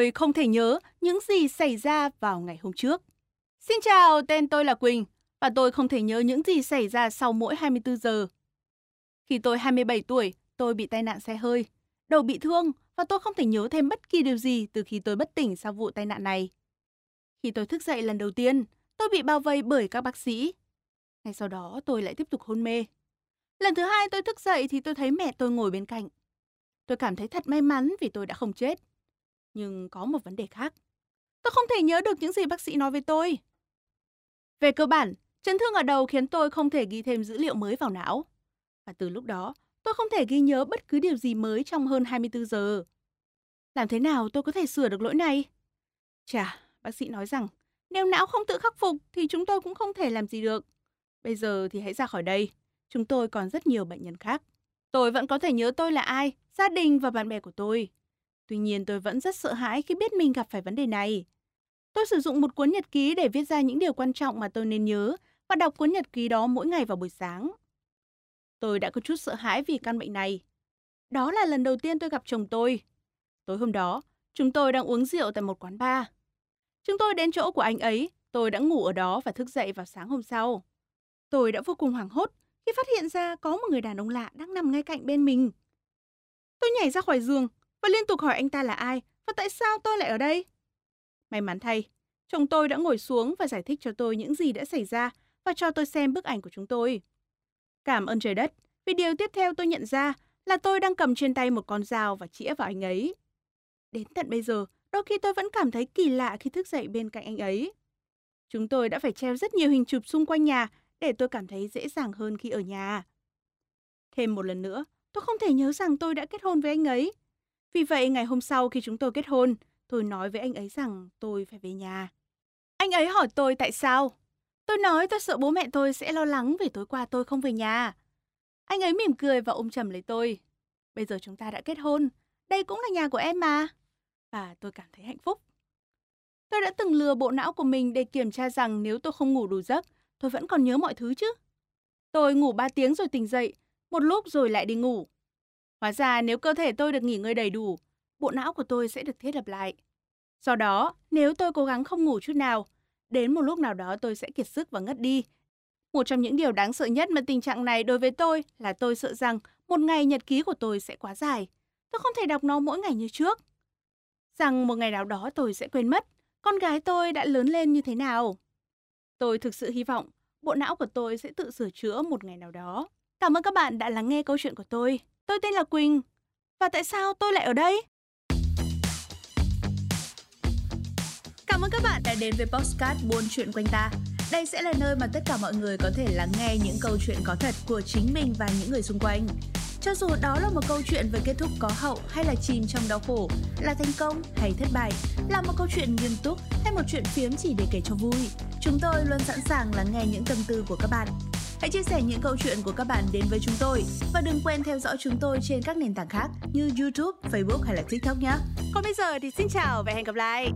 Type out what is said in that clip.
Tôi không thể nhớ những gì xảy ra vào ngày hôm trước. Xin chào, tên tôi là Quỳnh và tôi không thể nhớ những gì xảy ra sau mỗi 24 giờ. Khi tôi 27 tuổi, tôi bị tai nạn xe hơi, đầu bị thương và tôi không thể nhớ thêm bất kỳ điều gì từ khi tôi bất tỉnh sau vụ tai nạn này. Khi tôi thức dậy lần đầu tiên, tôi bị bao vây bởi các bác sĩ. Ngay sau đó tôi lại tiếp tục hôn mê. Lần thứ hai tôi thức dậy thì tôi thấy mẹ tôi ngồi bên cạnh. Tôi cảm thấy thật may mắn vì tôi đã không chết. Nhưng có một vấn đề khác. Tôi không thể nhớ được những gì bác sĩ nói với tôi. Về cơ bản, chấn thương ở đầu khiến tôi không thể ghi thêm dữ liệu mới vào não. Và từ lúc đó, tôi không thể ghi nhớ bất cứ điều gì mới trong hơn 24 giờ. Làm thế nào tôi có thể sửa được lỗi này? Chà, bác sĩ nói rằng nếu não không tự khắc phục thì chúng tôi cũng không thể làm gì được. Bây giờ thì hãy ra khỏi đây. Chúng tôi còn rất nhiều bệnh nhân khác. Tôi vẫn có thể nhớ tôi là ai, gia đình và bạn bè của tôi. Tuy nhiên tôi vẫn rất sợ hãi khi biết mình gặp phải vấn đề này. Tôi sử dụng một cuốn nhật ký để viết ra những điều quan trọng mà tôi nên nhớ và đọc cuốn nhật ký đó mỗi ngày vào buổi sáng. Tôi đã có chút sợ hãi vì căn bệnh này. Đó là lần đầu tiên tôi gặp chồng tôi. Tối hôm đó, chúng tôi đang uống rượu tại một quán bar. Chúng tôi đến chỗ của anh ấy, tôi đã ngủ ở đó và thức dậy vào sáng hôm sau. Tôi đã vô cùng hoảng hốt khi phát hiện ra có một người đàn ông lạ đang nằm ngay cạnh bên mình. Tôi nhảy ra khỏi giường và liên tục hỏi anh ta là ai và tại sao tôi lại ở đây. May mắn thay, chồng tôi đã ngồi xuống và giải thích cho tôi những gì đã xảy ra và cho tôi xem bức ảnh của chúng tôi. Cảm ơn trời đất, vì điều tiếp theo tôi nhận ra là tôi đang cầm trên tay một con dao và chĩa vào anh ấy. Đến tận bây giờ, đôi khi tôi vẫn cảm thấy kỳ lạ khi thức dậy bên cạnh anh ấy. Chúng tôi đã phải treo rất nhiều hình chụp xung quanh nhà để tôi cảm thấy dễ dàng hơn khi ở nhà. Thêm một lần nữa, tôi không thể nhớ rằng tôi đã kết hôn với anh ấy. Vì vậy, ngày hôm sau khi chúng tôi kết hôn, tôi nói với anh ấy rằng tôi phải về nhà. Anh ấy hỏi tôi tại sao. Tôi nói tôi sợ bố mẹ tôi sẽ lo lắng vì tối qua tôi không về nhà. Anh ấy mỉm cười và ôm chầm lấy tôi. Bây giờ chúng ta đã kết hôn, đây cũng là nhà của em mà. Và tôi cảm thấy hạnh phúc. Tôi đã từng lừa bộ não của mình để kiểm tra rằng nếu tôi không ngủ đủ giấc, tôi vẫn còn nhớ mọi thứ chứ. Tôi ngủ 3 tiếng rồi tỉnh dậy, một lúc rồi lại đi ngủ. Hóa ra nếu cơ thể tôi được nghỉ ngơi đầy đủ, bộ não của tôi sẽ được thiết lập lại. Do đó, nếu tôi cố gắng không ngủ chút nào, đến một lúc nào đó tôi sẽ kiệt sức và ngất đi. Một trong những điều đáng sợ nhất mà tình trạng này đối với tôi là tôi sợ rằng một ngày nhật ký của tôi sẽ quá dài. Tôi không thể đọc nó mỗi ngày như trước. Rằng một ngày nào đó tôi sẽ quên mất con gái tôi đã lớn lên như thế nào. Tôi thực sự hy vọng bộ não của tôi sẽ tự sửa chữa một ngày nào đó. Cảm ơn các bạn đã lắng nghe câu chuyện của tôi. Tôi tên là Quỳnh. Và tại sao tôi lại ở đây? Cảm ơn các bạn đã đến với Postcard Buôn Chuyện Quanh Ta. Đây sẽ là nơi mà tất cả mọi người có thể lắng nghe những câu chuyện có thật của chính mình và những người xung quanh. Cho dù đó là một câu chuyện về kết thúc có hậu hay là chìm trong đau khổ, là thành công hay thất bại, là một câu chuyện nghiêm túc hay một chuyện phiếm chỉ để kể cho vui, chúng tôi luôn sẵn sàng lắng nghe những tâm tư của các bạn. Hãy chia sẻ những câu chuyện của các bạn đến với chúng tôi và đừng quên theo dõi chúng tôi trên các nền tảng khác như YouTube, Facebook hay là TikTok nhé. Còn bây giờ thì xin chào và hẹn gặp lại.